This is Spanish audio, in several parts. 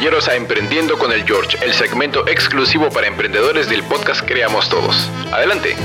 Caballeros a Emprendiendo con el George, el segmento exclusivo para emprendedores del podcast Creamos Todos. Adelante.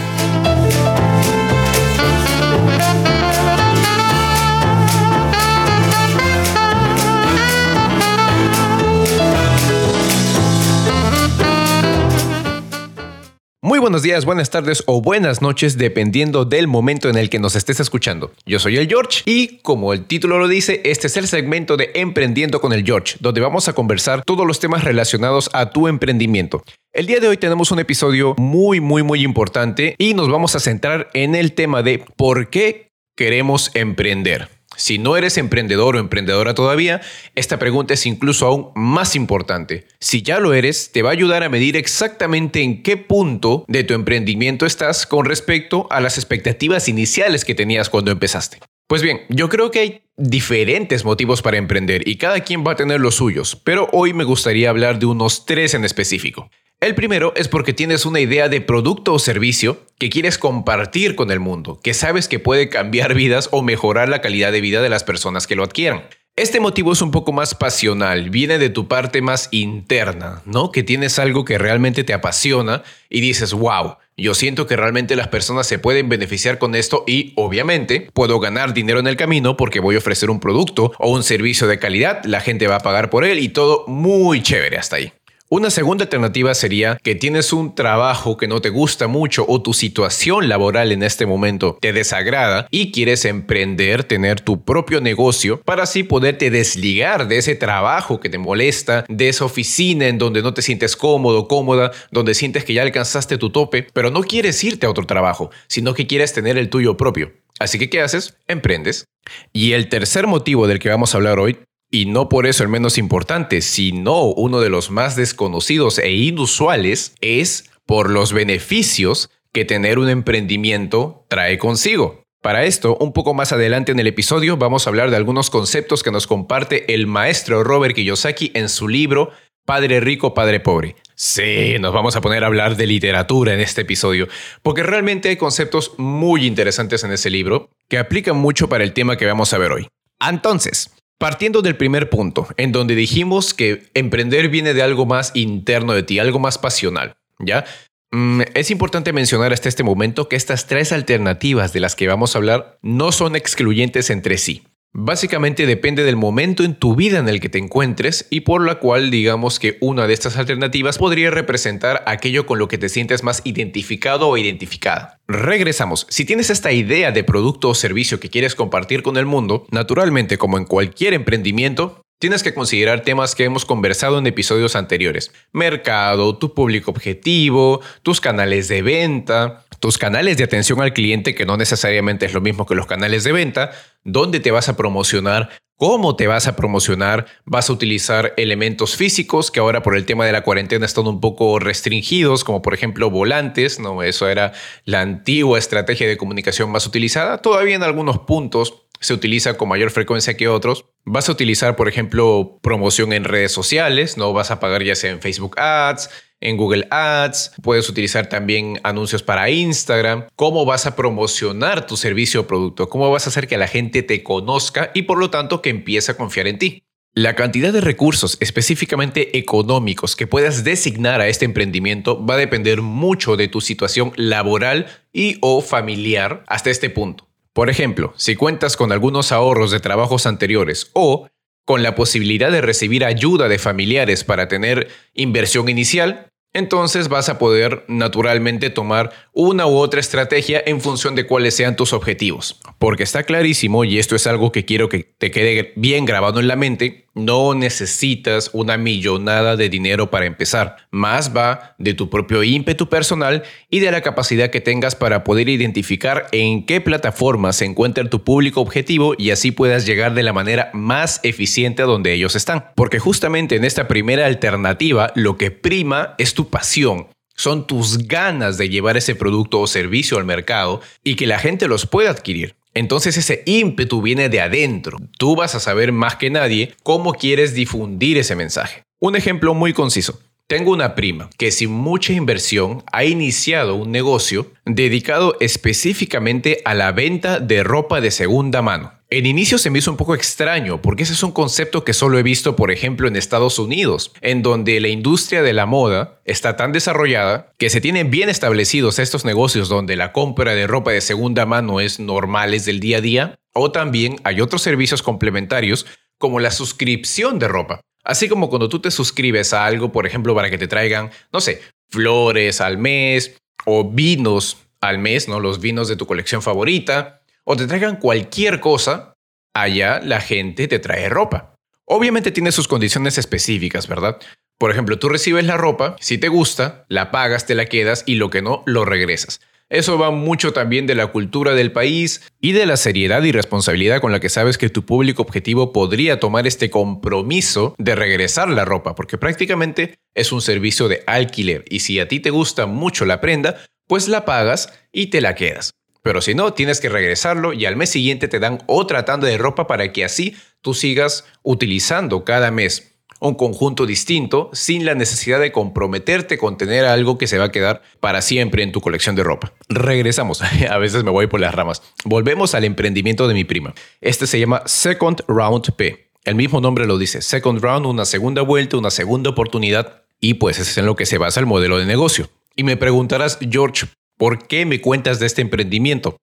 Muy buenos días, buenas tardes o buenas noches dependiendo del momento en el que nos estés escuchando. Yo soy el George y como el título lo dice, este es el segmento de Emprendiendo con el George, donde vamos a conversar todos los temas relacionados a tu emprendimiento. El día de hoy tenemos un episodio muy, muy, muy importante y nos vamos a centrar en el tema de por qué queremos emprender. Si no eres emprendedor o emprendedora todavía, esta pregunta es incluso aún más importante. Si ya lo eres, te va a ayudar a medir exactamente en qué punto de tu emprendimiento estás con respecto a las expectativas iniciales que tenías cuando empezaste. Pues bien, yo creo que hay diferentes motivos para emprender y cada quien va a tener los suyos, pero hoy me gustaría hablar de unos tres en específico. El primero es porque tienes una idea de producto o servicio que quieres compartir con el mundo, que sabes que puede cambiar vidas o mejorar la calidad de vida de las personas que lo adquieran. Este motivo es un poco más pasional, viene de tu parte más interna, ¿no? Que tienes algo que realmente te apasiona y dices, wow, yo siento que realmente las personas se pueden beneficiar con esto y obviamente puedo ganar dinero en el camino porque voy a ofrecer un producto o un servicio de calidad, la gente va a pagar por él y todo muy chévere hasta ahí. Una segunda alternativa sería que tienes un trabajo que no te gusta mucho o tu situación laboral en este momento te desagrada y quieres emprender, tener tu propio negocio para así poderte desligar de ese trabajo que te molesta, de esa oficina en donde no te sientes cómodo, cómoda, donde sientes que ya alcanzaste tu tope, pero no quieres irte a otro trabajo, sino que quieres tener el tuyo propio. Así que, ¿qué haces? Emprendes. Y el tercer motivo del que vamos a hablar hoy y no por eso el menos importante, sino uno de los más desconocidos e inusuales, es por los beneficios que tener un emprendimiento trae consigo. Para esto, un poco más adelante en el episodio vamos a hablar de algunos conceptos que nos comparte el maestro Robert Kiyosaki en su libro Padre Rico, Padre Pobre. Sí, nos vamos a poner a hablar de literatura en este episodio, porque realmente hay conceptos muy interesantes en ese libro que aplican mucho para el tema que vamos a ver hoy. Entonces, Partiendo del primer punto, en donde dijimos que emprender viene de algo más interno de ti, algo más pasional, ¿ya? Mm, es importante mencionar hasta este momento que estas tres alternativas de las que vamos a hablar no son excluyentes entre sí. Básicamente depende del momento en tu vida en el que te encuentres y por la cual digamos que una de estas alternativas podría representar aquello con lo que te sientes más identificado o identificada. Regresamos. Si tienes esta idea de producto o servicio que quieres compartir con el mundo, naturalmente como en cualquier emprendimiento, Tienes que considerar temas que hemos conversado en episodios anteriores. Mercado, tu público objetivo, tus canales de venta, tus canales de atención al cliente, que no necesariamente es lo mismo que los canales de venta, dónde te vas a promocionar, cómo te vas a promocionar, vas a utilizar elementos físicos que ahora por el tema de la cuarentena están un poco restringidos, como por ejemplo volantes, no, eso era la antigua estrategia de comunicación más utilizada, todavía en algunos puntos se utiliza con mayor frecuencia que otros. Vas a utilizar, por ejemplo, promoción en redes sociales, no vas a pagar ya sea en Facebook Ads, en Google Ads, puedes utilizar también anuncios para Instagram, cómo vas a promocionar tu servicio o producto, cómo vas a hacer que la gente te conozca y por lo tanto que empiece a confiar en ti. La cantidad de recursos específicamente económicos que puedas designar a este emprendimiento va a depender mucho de tu situación laboral y o familiar hasta este punto. Por ejemplo, si cuentas con algunos ahorros de trabajos anteriores o con la posibilidad de recibir ayuda de familiares para tener inversión inicial, entonces vas a poder naturalmente tomar una u otra estrategia en función de cuáles sean tus objetivos. Porque está clarísimo, y esto es algo que quiero que te quede bien grabado en la mente, no necesitas una millonada de dinero para empezar. Más va de tu propio ímpetu personal y de la capacidad que tengas para poder identificar en qué plataforma se encuentra tu público objetivo y así puedas llegar de la manera más eficiente a donde ellos están. Porque justamente en esta primera alternativa lo que prima es tu pasión, son tus ganas de llevar ese producto o servicio al mercado y que la gente los pueda adquirir. Entonces ese ímpetu viene de adentro. Tú vas a saber más que nadie cómo quieres difundir ese mensaje. Un ejemplo muy conciso. Tengo una prima que sin mucha inversión ha iniciado un negocio dedicado específicamente a la venta de ropa de segunda mano. En inicio se me hizo un poco extraño porque ese es un concepto que solo he visto por ejemplo en Estados Unidos, en donde la industria de la moda está tan desarrollada que se tienen bien establecidos estos negocios donde la compra de ropa de segunda mano es normal, es del día a día, o también hay otros servicios complementarios como la suscripción de ropa. Así como cuando tú te suscribes a algo, por ejemplo, para que te traigan, no sé, flores al mes o vinos al mes, ¿no? Los vinos de tu colección favorita, o te traigan cualquier cosa, allá la gente te trae ropa. Obviamente tiene sus condiciones específicas, ¿verdad? Por ejemplo, tú recibes la ropa, si te gusta, la pagas, te la quedas y lo que no, lo regresas. Eso va mucho también de la cultura del país y de la seriedad y responsabilidad con la que sabes que tu público objetivo podría tomar este compromiso de regresar la ropa, porque prácticamente es un servicio de alquiler y si a ti te gusta mucho la prenda, pues la pagas y te la quedas. Pero si no, tienes que regresarlo y al mes siguiente te dan otra tanda de ropa para que así tú sigas utilizando cada mes un conjunto distinto sin la necesidad de comprometerte con tener algo que se va a quedar para siempre en tu colección de ropa. Regresamos, a veces me voy por las ramas. Volvemos al emprendimiento de mi prima. Este se llama Second Round P. El mismo nombre lo dice, Second Round, una segunda vuelta, una segunda oportunidad, y pues es en lo que se basa el modelo de negocio. Y me preguntarás, George, ¿por qué me cuentas de este emprendimiento?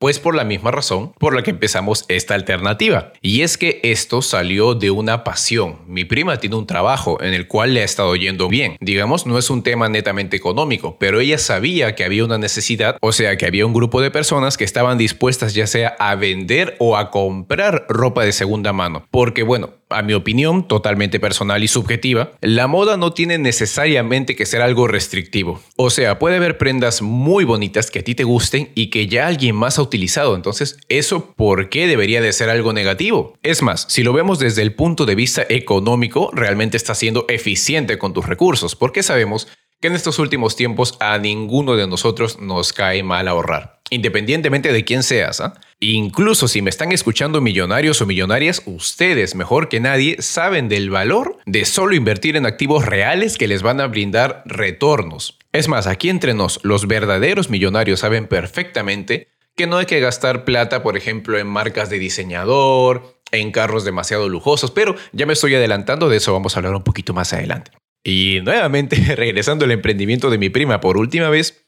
Pues por la misma razón por la que empezamos esta alternativa. Y es que esto salió de una pasión. Mi prima tiene un trabajo en el cual le ha estado yendo bien. Digamos, no es un tema netamente económico, pero ella sabía que había una necesidad, o sea, que había un grupo de personas que estaban dispuestas ya sea a vender o a comprar ropa de segunda mano. Porque bueno, a mi opinión, totalmente personal y subjetiva, la moda no tiene necesariamente que ser algo restrictivo. O sea, puede haber prendas muy bonitas que a ti te gusten y que ya alguien más ha utilizado. Entonces, ¿eso por qué debería de ser algo negativo? Es más, si lo vemos desde el punto de vista económico, realmente está siendo eficiente con tus recursos, porque sabemos que en estos últimos tiempos a ninguno de nosotros nos cae mal ahorrar, independientemente de quién seas. ¿ah? Incluso si me están escuchando millonarios o millonarias, ustedes mejor que nadie saben del valor de solo invertir en activos reales que les van a brindar retornos. Es más, aquí entre nos, los verdaderos millonarios saben perfectamente que no hay que gastar plata, por ejemplo, en marcas de diseñador, en carros demasiado lujosos, pero ya me estoy adelantando, de eso vamos a hablar un poquito más adelante. Y nuevamente, regresando al emprendimiento de mi prima por última vez,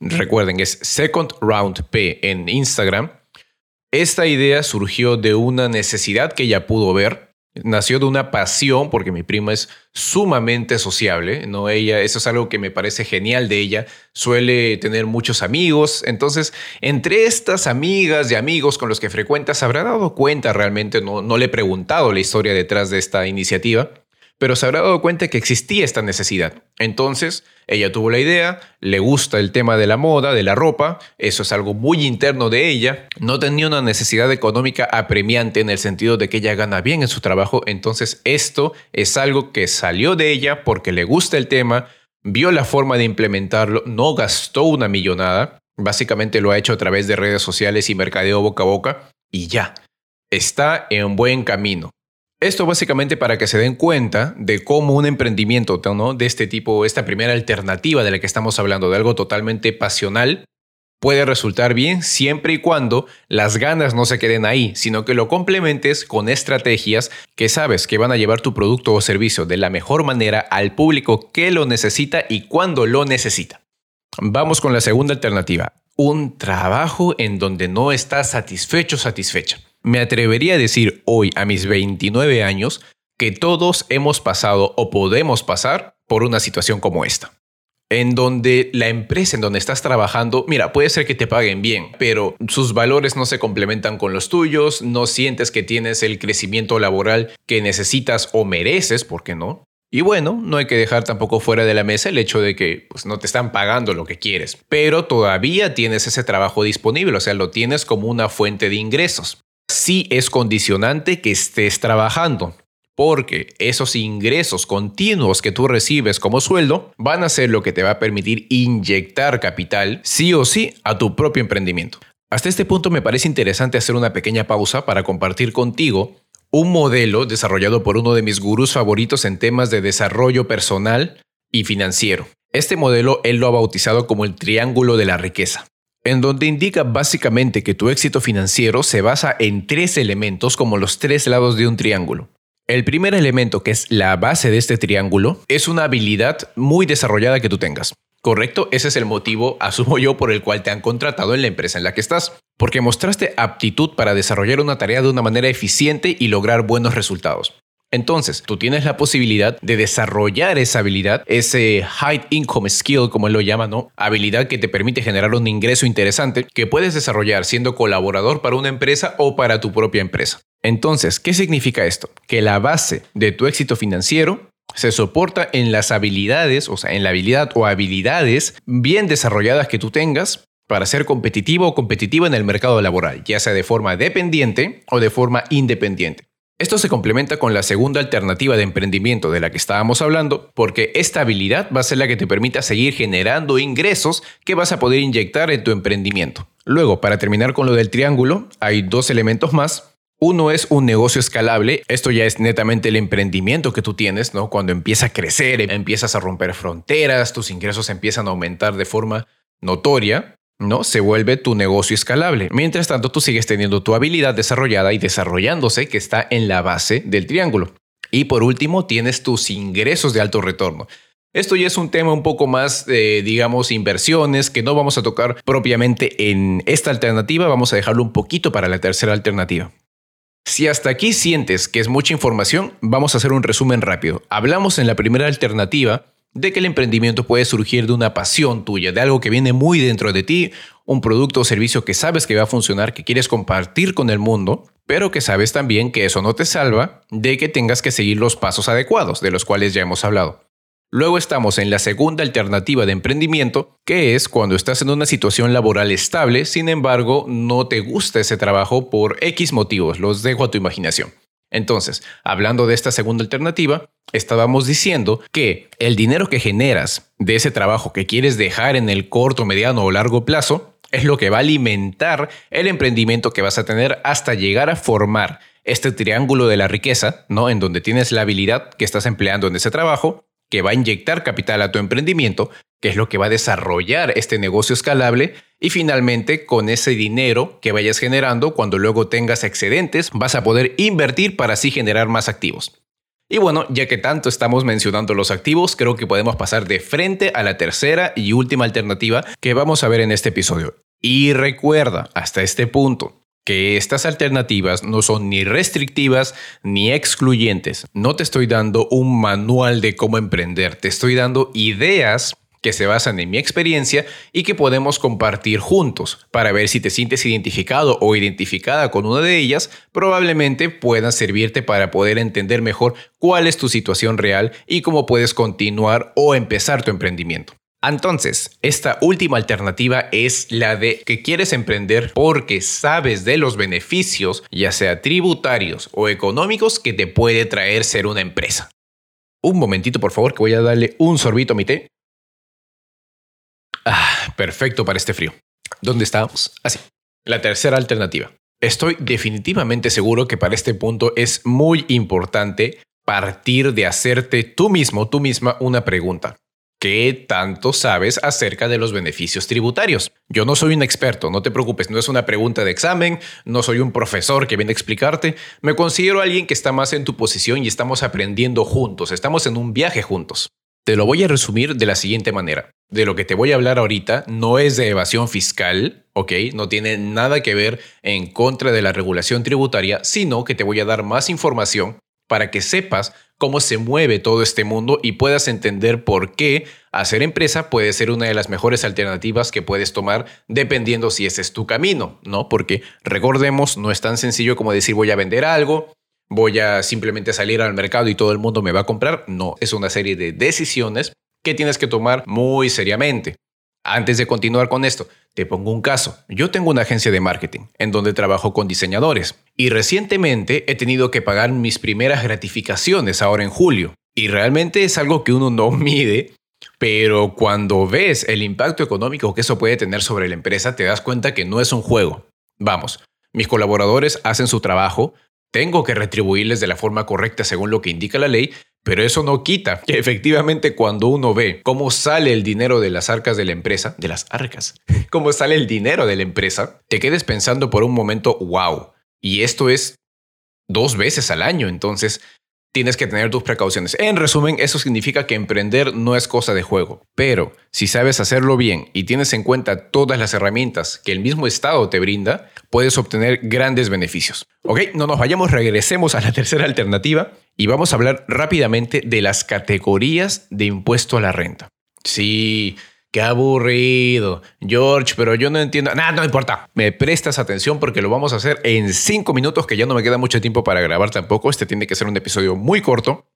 recuerden, es Second Round P en Instagram. Esta idea surgió de una necesidad que ella pudo ver. Nació de una pasión, porque mi prima es sumamente sociable, ¿no? Ella, eso es algo que me parece genial de ella. Suele tener muchos amigos. Entonces, entre estas amigas y amigos con los que frecuenta, se habrá dado cuenta realmente, no, no le he preguntado la historia detrás de esta iniciativa pero se habrá dado cuenta que existía esta necesidad. Entonces, ella tuvo la idea, le gusta el tema de la moda, de la ropa, eso es algo muy interno de ella, no tenía una necesidad económica apremiante en el sentido de que ella gana bien en su trabajo, entonces esto es algo que salió de ella porque le gusta el tema, vio la forma de implementarlo, no gastó una millonada, básicamente lo ha hecho a través de redes sociales y mercadeo boca a boca y ya, está en buen camino. Esto básicamente para que se den cuenta de cómo un emprendimiento de este tipo, esta primera alternativa de la que estamos hablando, de algo totalmente pasional, puede resultar bien siempre y cuando las ganas no se queden ahí, sino que lo complementes con estrategias que sabes que van a llevar tu producto o servicio de la mejor manera al público que lo necesita y cuando lo necesita. Vamos con la segunda alternativa, un trabajo en donde no estás satisfecho satisfecha. Me atrevería a decir hoy, a mis 29 años, que todos hemos pasado o podemos pasar por una situación como esta. En donde la empresa en donde estás trabajando, mira, puede ser que te paguen bien, pero sus valores no se complementan con los tuyos, no sientes que tienes el crecimiento laboral que necesitas o mereces, ¿por qué no? Y bueno, no hay que dejar tampoco fuera de la mesa el hecho de que pues, no te están pagando lo que quieres, pero todavía tienes ese trabajo disponible, o sea, lo tienes como una fuente de ingresos sí es condicionante que estés trabajando, porque esos ingresos continuos que tú recibes como sueldo van a ser lo que te va a permitir inyectar capital sí o sí a tu propio emprendimiento. Hasta este punto me parece interesante hacer una pequeña pausa para compartir contigo un modelo desarrollado por uno de mis gurús favoritos en temas de desarrollo personal y financiero. Este modelo él lo ha bautizado como el triángulo de la riqueza, en donde indica básicamente que tu éxito financiero se basa en tres elementos como los tres lados de un triángulo. El primer elemento, que es la base de este triángulo, es una habilidad muy desarrollada que tú tengas. ¿Correcto? Ese es el motivo, asumo yo, por el cual te han contratado en la empresa en la que estás. Porque mostraste aptitud para desarrollar una tarea de una manera eficiente y lograr buenos resultados. Entonces, tú tienes la posibilidad de desarrollar esa habilidad, ese high income skill, como él lo llama, ¿no? Habilidad que te permite generar un ingreso interesante que puedes desarrollar siendo colaborador para una empresa o para tu propia empresa. Entonces, ¿qué significa esto? Que la base de tu éxito financiero se soporta en las habilidades, o sea, en la habilidad o habilidades bien desarrolladas que tú tengas para ser competitivo o competitiva en el mercado laboral, ya sea de forma dependiente o de forma independiente. Esto se complementa con la segunda alternativa de emprendimiento de la que estábamos hablando, porque esta habilidad va a ser la que te permita seguir generando ingresos que vas a poder inyectar en tu emprendimiento. Luego, para terminar con lo del triángulo, hay dos elementos más uno es un negocio escalable. Esto ya es netamente el emprendimiento que tú tienes, ¿no? Cuando empieza a crecer, empiezas a romper fronteras, tus ingresos empiezan a aumentar de forma notoria, ¿no? Se vuelve tu negocio escalable. Mientras tanto, tú sigues teniendo tu habilidad desarrollada y desarrollándose que está en la base del triángulo. Y por último, tienes tus ingresos de alto retorno. Esto ya es un tema un poco más, de, digamos, inversiones que no vamos a tocar propiamente en esta alternativa, vamos a dejarlo un poquito para la tercera alternativa. Si hasta aquí sientes que es mucha información, vamos a hacer un resumen rápido. Hablamos en la primera alternativa de que el emprendimiento puede surgir de una pasión tuya, de algo que viene muy dentro de ti, un producto o servicio que sabes que va a funcionar, que quieres compartir con el mundo, pero que sabes también que eso no te salva de que tengas que seguir los pasos adecuados, de los cuales ya hemos hablado. Luego estamos en la segunda alternativa de emprendimiento, que es cuando estás en una situación laboral estable, sin embargo no te gusta ese trabajo por X motivos, los dejo a tu imaginación. Entonces, hablando de esta segunda alternativa, estábamos diciendo que el dinero que generas de ese trabajo que quieres dejar en el corto, mediano o largo plazo es lo que va a alimentar el emprendimiento que vas a tener hasta llegar a formar este triángulo de la riqueza, ¿no? En donde tienes la habilidad que estás empleando en ese trabajo, que va a inyectar capital a tu emprendimiento, que es lo que va a desarrollar este negocio escalable y finalmente con ese dinero que vayas generando, cuando luego tengas excedentes, vas a poder invertir para así generar más activos. Y bueno, ya que tanto estamos mencionando los activos, creo que podemos pasar de frente a la tercera y última alternativa que vamos a ver en este episodio. Y recuerda, hasta este punto, que estas alternativas no son ni restrictivas ni excluyentes. No te estoy dando un manual de cómo emprender, te estoy dando ideas que se basan en mi experiencia y que podemos compartir juntos para ver si te sientes identificado o identificada con una de ellas, probablemente puedan servirte para poder entender mejor cuál es tu situación real y cómo puedes continuar o empezar tu emprendimiento. Entonces, esta última alternativa es la de que quieres emprender porque sabes de los beneficios, ya sea tributarios o económicos, que te puede traer ser una empresa. Un momentito, por favor, que voy a darle un sorbito a mi té. Ah, perfecto para este frío. ¿Dónde estamos? Así. La tercera alternativa. Estoy definitivamente seguro que para este punto es muy importante partir de hacerte tú mismo, tú misma, una pregunta. ¿Qué tanto sabes acerca de los beneficios tributarios? Yo no soy un experto, no te preocupes, no es una pregunta de examen, no soy un profesor que viene a explicarte, me considero alguien que está más en tu posición y estamos aprendiendo juntos, estamos en un viaje juntos. Te lo voy a resumir de la siguiente manera. De lo que te voy a hablar ahorita no es de evasión fiscal, ¿ok? No tiene nada que ver en contra de la regulación tributaria, sino que te voy a dar más información para que sepas cómo se mueve todo este mundo y puedas entender por qué hacer empresa puede ser una de las mejores alternativas que puedes tomar dependiendo si ese es tu camino, ¿no? Porque recordemos, no es tan sencillo como decir voy a vender algo, voy a simplemente salir al mercado y todo el mundo me va a comprar. No, es una serie de decisiones que tienes que tomar muy seriamente. Antes de continuar con esto, te pongo un caso. Yo tengo una agencia de marketing en donde trabajo con diseñadores y recientemente he tenido que pagar mis primeras gratificaciones ahora en julio. Y realmente es algo que uno no mide, pero cuando ves el impacto económico que eso puede tener sobre la empresa, te das cuenta que no es un juego. Vamos, mis colaboradores hacen su trabajo, tengo que retribuirles de la forma correcta según lo que indica la ley, Pero eso no quita que efectivamente cuando uno ve cómo sale el dinero de las arcas de la empresa, de las arcas, cómo sale el dinero de la empresa, te quedes pensando por un momento, wow, y esto es dos veces al año, entonces tienes que tener tus precauciones. En resumen, eso significa que emprender no es cosa de juego, pero si sabes hacerlo bien y tienes en cuenta todas las herramientas que el mismo Estado te brinda, puedes obtener grandes beneficios. Ok, no nos vayamos, regresemos a la tercera alternativa y vamos a hablar rápidamente de las categorías de impuesto a la renta. Sí, Qué aburrido. George, pero yo no entiendo. Nada, no importa. Me prestas atención porque lo vamos a hacer en cinco minutos, que ya no me queda mucho tiempo para grabar tampoco. Este tiene que ser un episodio muy corto.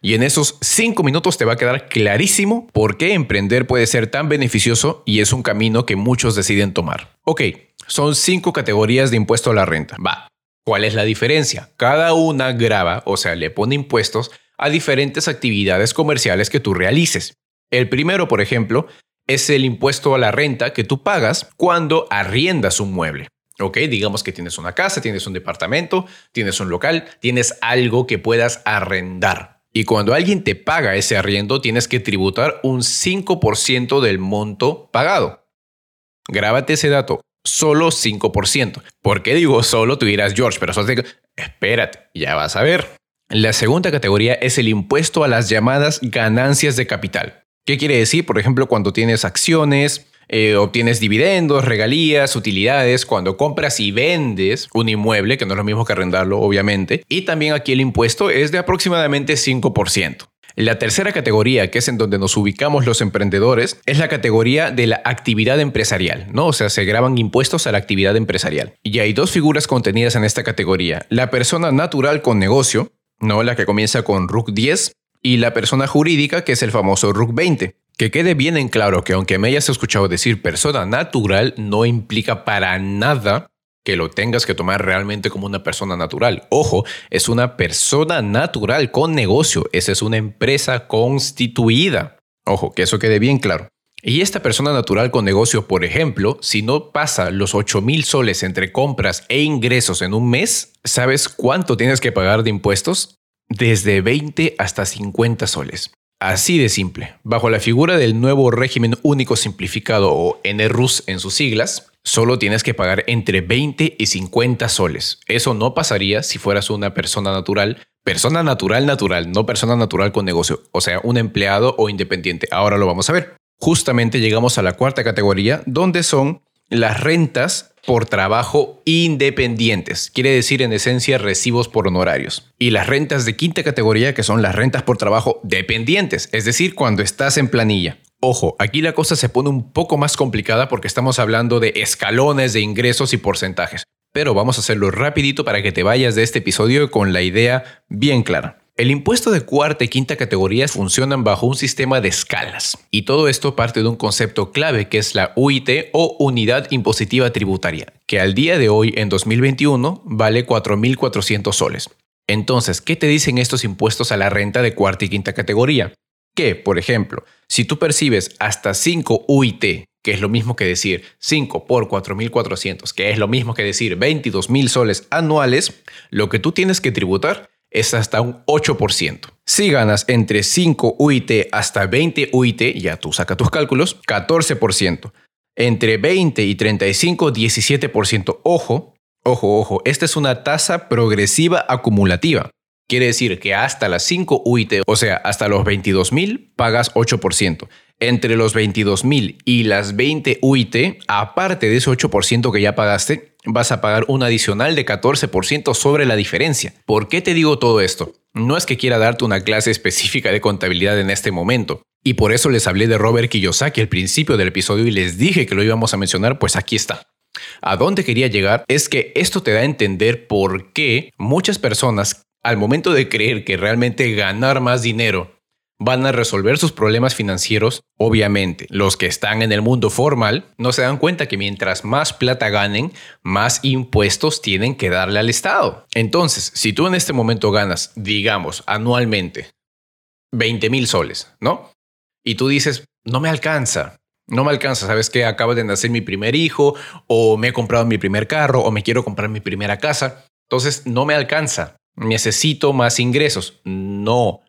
Y en esos cinco minutos te va a quedar clarísimo por qué emprender puede ser tan beneficioso y es un camino que muchos deciden tomar. Ok, son cinco categorías de impuesto a la renta. Va. ¿Cuál es la diferencia? Cada una graba, o sea, le pone impuestos a diferentes actividades comerciales que tú realices. El primero, por ejemplo, es el impuesto a la renta que tú pagas cuando arriendas un mueble. Ok, digamos que tienes una casa, tienes un departamento, tienes un local, tienes algo que puedas arrendar. Y cuando alguien te paga ese arriendo, tienes que tributar un 5% del monto pagado. Grábate ese dato, solo 5%. ¿Por qué digo solo? Tú dirás, George, pero solo Espérate, ya vas a ver. La segunda categoría es el impuesto a las llamadas ganancias de capital. ¿Qué quiere decir? Por ejemplo, cuando tienes acciones, eh, obtienes dividendos, regalías, utilidades, cuando compras y vendes un inmueble, que no es lo mismo que arrendarlo, obviamente. Y también aquí el impuesto es de aproximadamente 5%. La tercera categoría, que es en donde nos ubicamos los emprendedores, es la categoría de la actividad empresarial, ¿no? O sea, se graban impuestos a la actividad empresarial. Y hay dos figuras contenidas en esta categoría. La persona natural con negocio, ¿no? La que comienza con RUC 10 y la persona jurídica, que es el famoso RUC 20. Que quede bien en claro que aunque me hayas escuchado decir persona natural, no implica para nada que lo tengas que tomar realmente como una persona natural. Ojo, es una persona natural con negocio, esa es una empresa constituida. Ojo, que eso quede bien claro. Y esta persona natural con negocio, por ejemplo, si no pasa los 8 mil soles entre compras e ingresos en un mes, ¿sabes cuánto tienes que pagar de impuestos? Desde 20 hasta 50 soles. Así de simple. Bajo la figura del nuevo régimen único simplificado o NRUS en sus siglas, solo tienes que pagar entre 20 y 50 soles. Eso no pasaría si fueras una persona natural. Persona natural natural, no persona natural con negocio, o sea, un empleado o independiente. Ahora lo vamos a ver. Justamente llegamos a la cuarta categoría, donde son las rentas por trabajo independientes, quiere decir en esencia recibos por honorarios. Y las rentas de quinta categoría, que son las rentas por trabajo dependientes, es decir, cuando estás en planilla. Ojo, aquí la cosa se pone un poco más complicada porque estamos hablando de escalones de ingresos y porcentajes. Pero vamos a hacerlo rapidito para que te vayas de este episodio con la idea bien clara. El impuesto de cuarta y quinta categorías funcionan bajo un sistema de escalas, y todo esto parte de un concepto clave que es la UIT o Unidad Impositiva Tributaria, que al día de hoy, en 2021, vale 4.400 soles. Entonces, ¿qué te dicen estos impuestos a la renta de cuarta y quinta categoría? Que, por ejemplo, si tú percibes hasta 5 UIT, que es lo mismo que decir 5 por 4.400, que es lo mismo que decir 22.000 soles anuales, lo que tú tienes que tributar es hasta un 8%. Si ganas entre 5 UIT hasta 20 UIT, ya tú saca tus cálculos, 14%. Entre 20 y 35, 17%. Ojo, ojo, ojo, esta es una tasa progresiva acumulativa. Quiere decir que hasta las 5 UIT, o sea, hasta los 22.000, pagas 8%. Entre los 22.000 y las 20 UIT, aparte de ese 8% que ya pagaste, vas a pagar un adicional de 14% sobre la diferencia. ¿Por qué te digo todo esto? No es que quiera darte una clase específica de contabilidad en este momento. Y por eso les hablé de Robert Kiyosaki al principio del episodio y les dije que lo íbamos a mencionar, pues aquí está. A dónde quería llegar es que esto te da a entender por qué muchas personas, al momento de creer que realmente ganar más dinero van a resolver sus problemas financieros, obviamente. Los que están en el mundo formal no se dan cuenta que mientras más plata ganen, más impuestos tienen que darle al Estado. Entonces, si tú en este momento ganas, digamos, anualmente 20 mil soles, ¿no? Y tú dices, no me alcanza. No me alcanza, sabes que acabo de nacer mi primer hijo, o me he comprado mi primer carro, o me quiero comprar mi primera casa. Entonces, no me alcanza. Necesito más ingresos. No,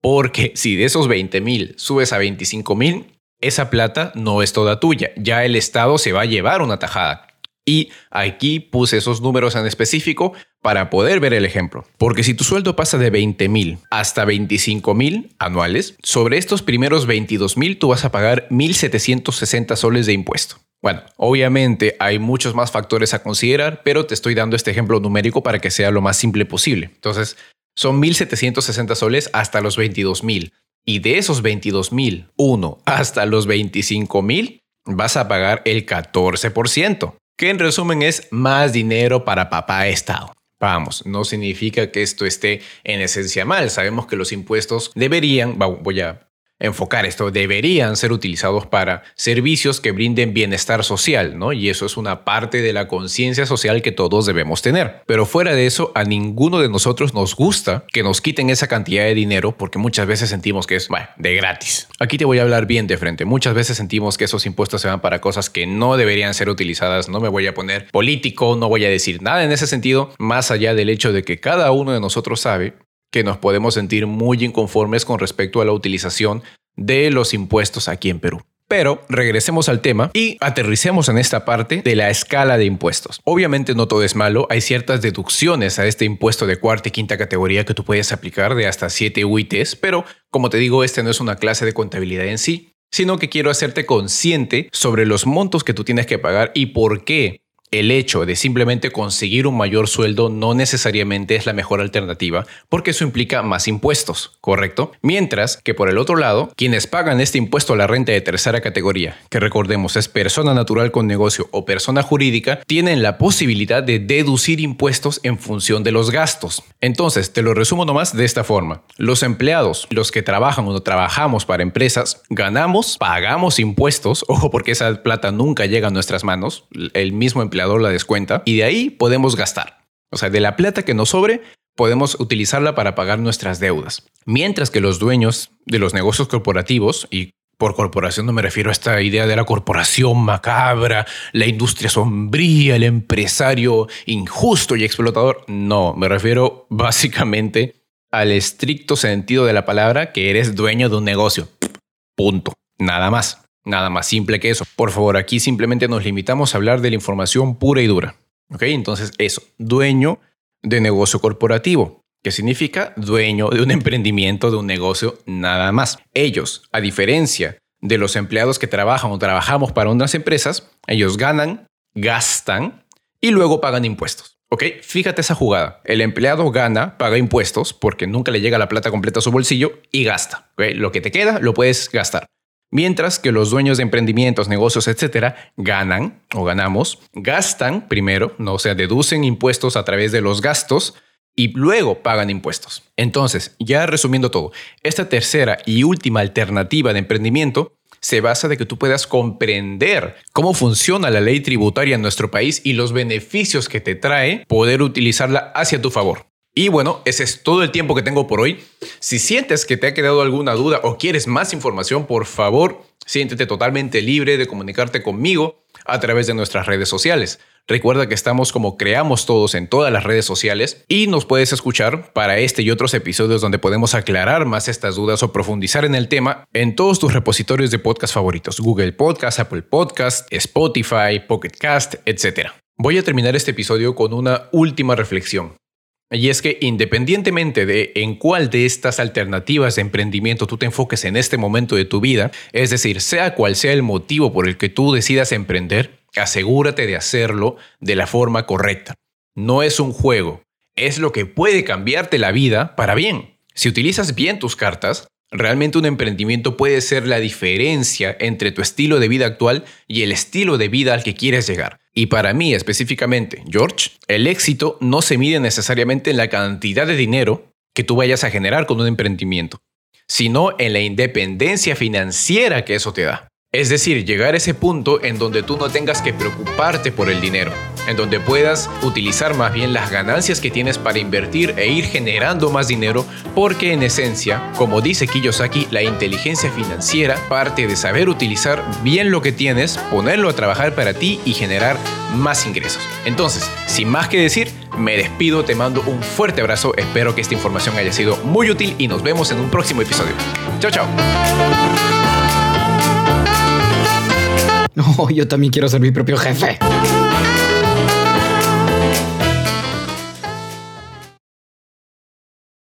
Porque si de esos 20 mil subes a 25 mil, esa plata no es toda tuya. Ya el Estado se va a llevar una tajada. Y aquí puse esos números en específico para poder ver el ejemplo. Porque si tu sueldo pasa de 20 mil hasta 25 mil anuales, sobre estos primeros 22 mil tú vas a pagar 1.760 soles de impuesto. Bueno, obviamente hay muchos más factores a considerar, pero te estoy dando este ejemplo numérico para que sea lo más simple posible. Entonces, son 1.760 soles hasta los 22.000. Y de esos 22.000, hasta los 25.000, vas a pagar el 14%, que en resumen es más dinero para papá Estado. Vamos, no significa que esto esté en esencia mal. Sabemos que los impuestos deberían, voy a enfocar esto, deberían ser utilizados para servicios que brinden bienestar social, ¿no? Y eso es una parte de la conciencia social que todos debemos tener. Pero fuera de eso, a ninguno de nosotros nos gusta que nos quiten esa cantidad de dinero porque muchas veces sentimos que es, de gratis. Aquí te voy a hablar bien de frente. Muchas veces sentimos que esos impuestos se van para cosas que no deberían ser utilizadas. No me voy a poner político, no voy a decir nada en ese sentido, más allá del hecho de que cada uno de nosotros sabe que nos podemos sentir muy inconformes con respecto a la utilización de los impuestos aquí en Perú. Pero regresemos al tema y aterricemos en esta parte de la escala de impuestos. Obviamente no todo es malo, hay ciertas deducciones a este impuesto de cuarta y quinta categoría que tú puedes aplicar de hasta 7 UITs, pero como te digo, este no es una clase de contabilidad en sí, sino que quiero hacerte consciente sobre los montos que tú tienes que pagar y por qué el hecho de simplemente conseguir un mayor sueldo no necesariamente es la mejor alternativa porque eso implica más impuestos, ¿correcto? Mientras que por el otro lado, quienes pagan este impuesto a la renta de tercera categoría, que recordemos es persona natural con negocio o persona jurídica, tienen la posibilidad de deducir impuestos en función de los gastos. Entonces, te lo resumo nomás de esta forma. Los empleados, los que trabajan o trabajamos para empresas, ganamos, pagamos impuestos, ojo porque esa plata nunca llega a nuestras manos, el mismo empleado la descuenta y de ahí podemos gastar. O sea, de la plata que nos sobre, podemos utilizarla para pagar nuestras deudas. Mientras que los dueños de los negocios corporativos, y por corporación no me refiero a esta idea de la corporación macabra, la industria sombría, el empresario injusto y explotador, no, me refiero básicamente al estricto sentido de la palabra que eres dueño de un negocio. Punto. Nada más. Nada más simple que eso. Por favor, aquí simplemente nos limitamos a hablar de la información pura y dura. ¿Ok? Entonces, eso, dueño de negocio corporativo, que significa dueño de un emprendimiento, de un negocio, nada más. Ellos, a diferencia de los empleados que trabajan o trabajamos para unas empresas, ellos ganan, gastan y luego pagan impuestos. ¿Ok? Fíjate esa jugada. El empleado gana, paga impuestos porque nunca le llega la plata completa a su bolsillo y gasta. Lo que te queda lo puedes gastar. Mientras que los dueños de emprendimientos, negocios, etcétera, ganan o ganamos, gastan primero, no o sea, deducen impuestos a través de los gastos y luego pagan impuestos. Entonces, ya resumiendo todo, esta tercera y última alternativa de emprendimiento se basa de que tú puedas comprender cómo funciona la ley tributaria en nuestro país y los beneficios que te trae poder utilizarla hacia tu favor. Y bueno, ese es todo el tiempo que tengo por hoy. Si sientes que te ha quedado alguna duda o quieres más información, por favor, siéntete totalmente libre de comunicarte conmigo a través de nuestras redes sociales. Recuerda que estamos como creamos todos en todas las redes sociales y nos puedes escuchar para este y otros episodios donde podemos aclarar más estas dudas o profundizar en el tema en todos tus repositorios de podcast favoritos, Google Podcast, Apple Podcast, Spotify, Pocket Cast, etc. Voy a terminar este episodio con una última reflexión. Y es que independientemente de en cuál de estas alternativas de emprendimiento tú te enfoques en este momento de tu vida, es decir, sea cual sea el motivo por el que tú decidas emprender, asegúrate de hacerlo de la forma correcta. No es un juego, es lo que puede cambiarte la vida para bien. Si utilizas bien tus cartas, realmente un emprendimiento puede ser la diferencia entre tu estilo de vida actual y el estilo de vida al que quieres llegar. Y para mí específicamente, George, el éxito no se mide necesariamente en la cantidad de dinero que tú vayas a generar con un emprendimiento, sino en la independencia financiera que eso te da. Es decir, llegar a ese punto en donde tú no tengas que preocuparte por el dinero, en donde puedas utilizar más bien las ganancias que tienes para invertir e ir generando más dinero, porque en esencia, como dice Kiyosaki, la inteligencia financiera parte de saber utilizar bien lo que tienes, ponerlo a trabajar para ti y generar más ingresos. Entonces, sin más que decir, me despido, te mando un fuerte abrazo, espero que esta información haya sido muy útil y nos vemos en un próximo episodio. Chao, chao. No, yo también quiero ser mi propio jefe.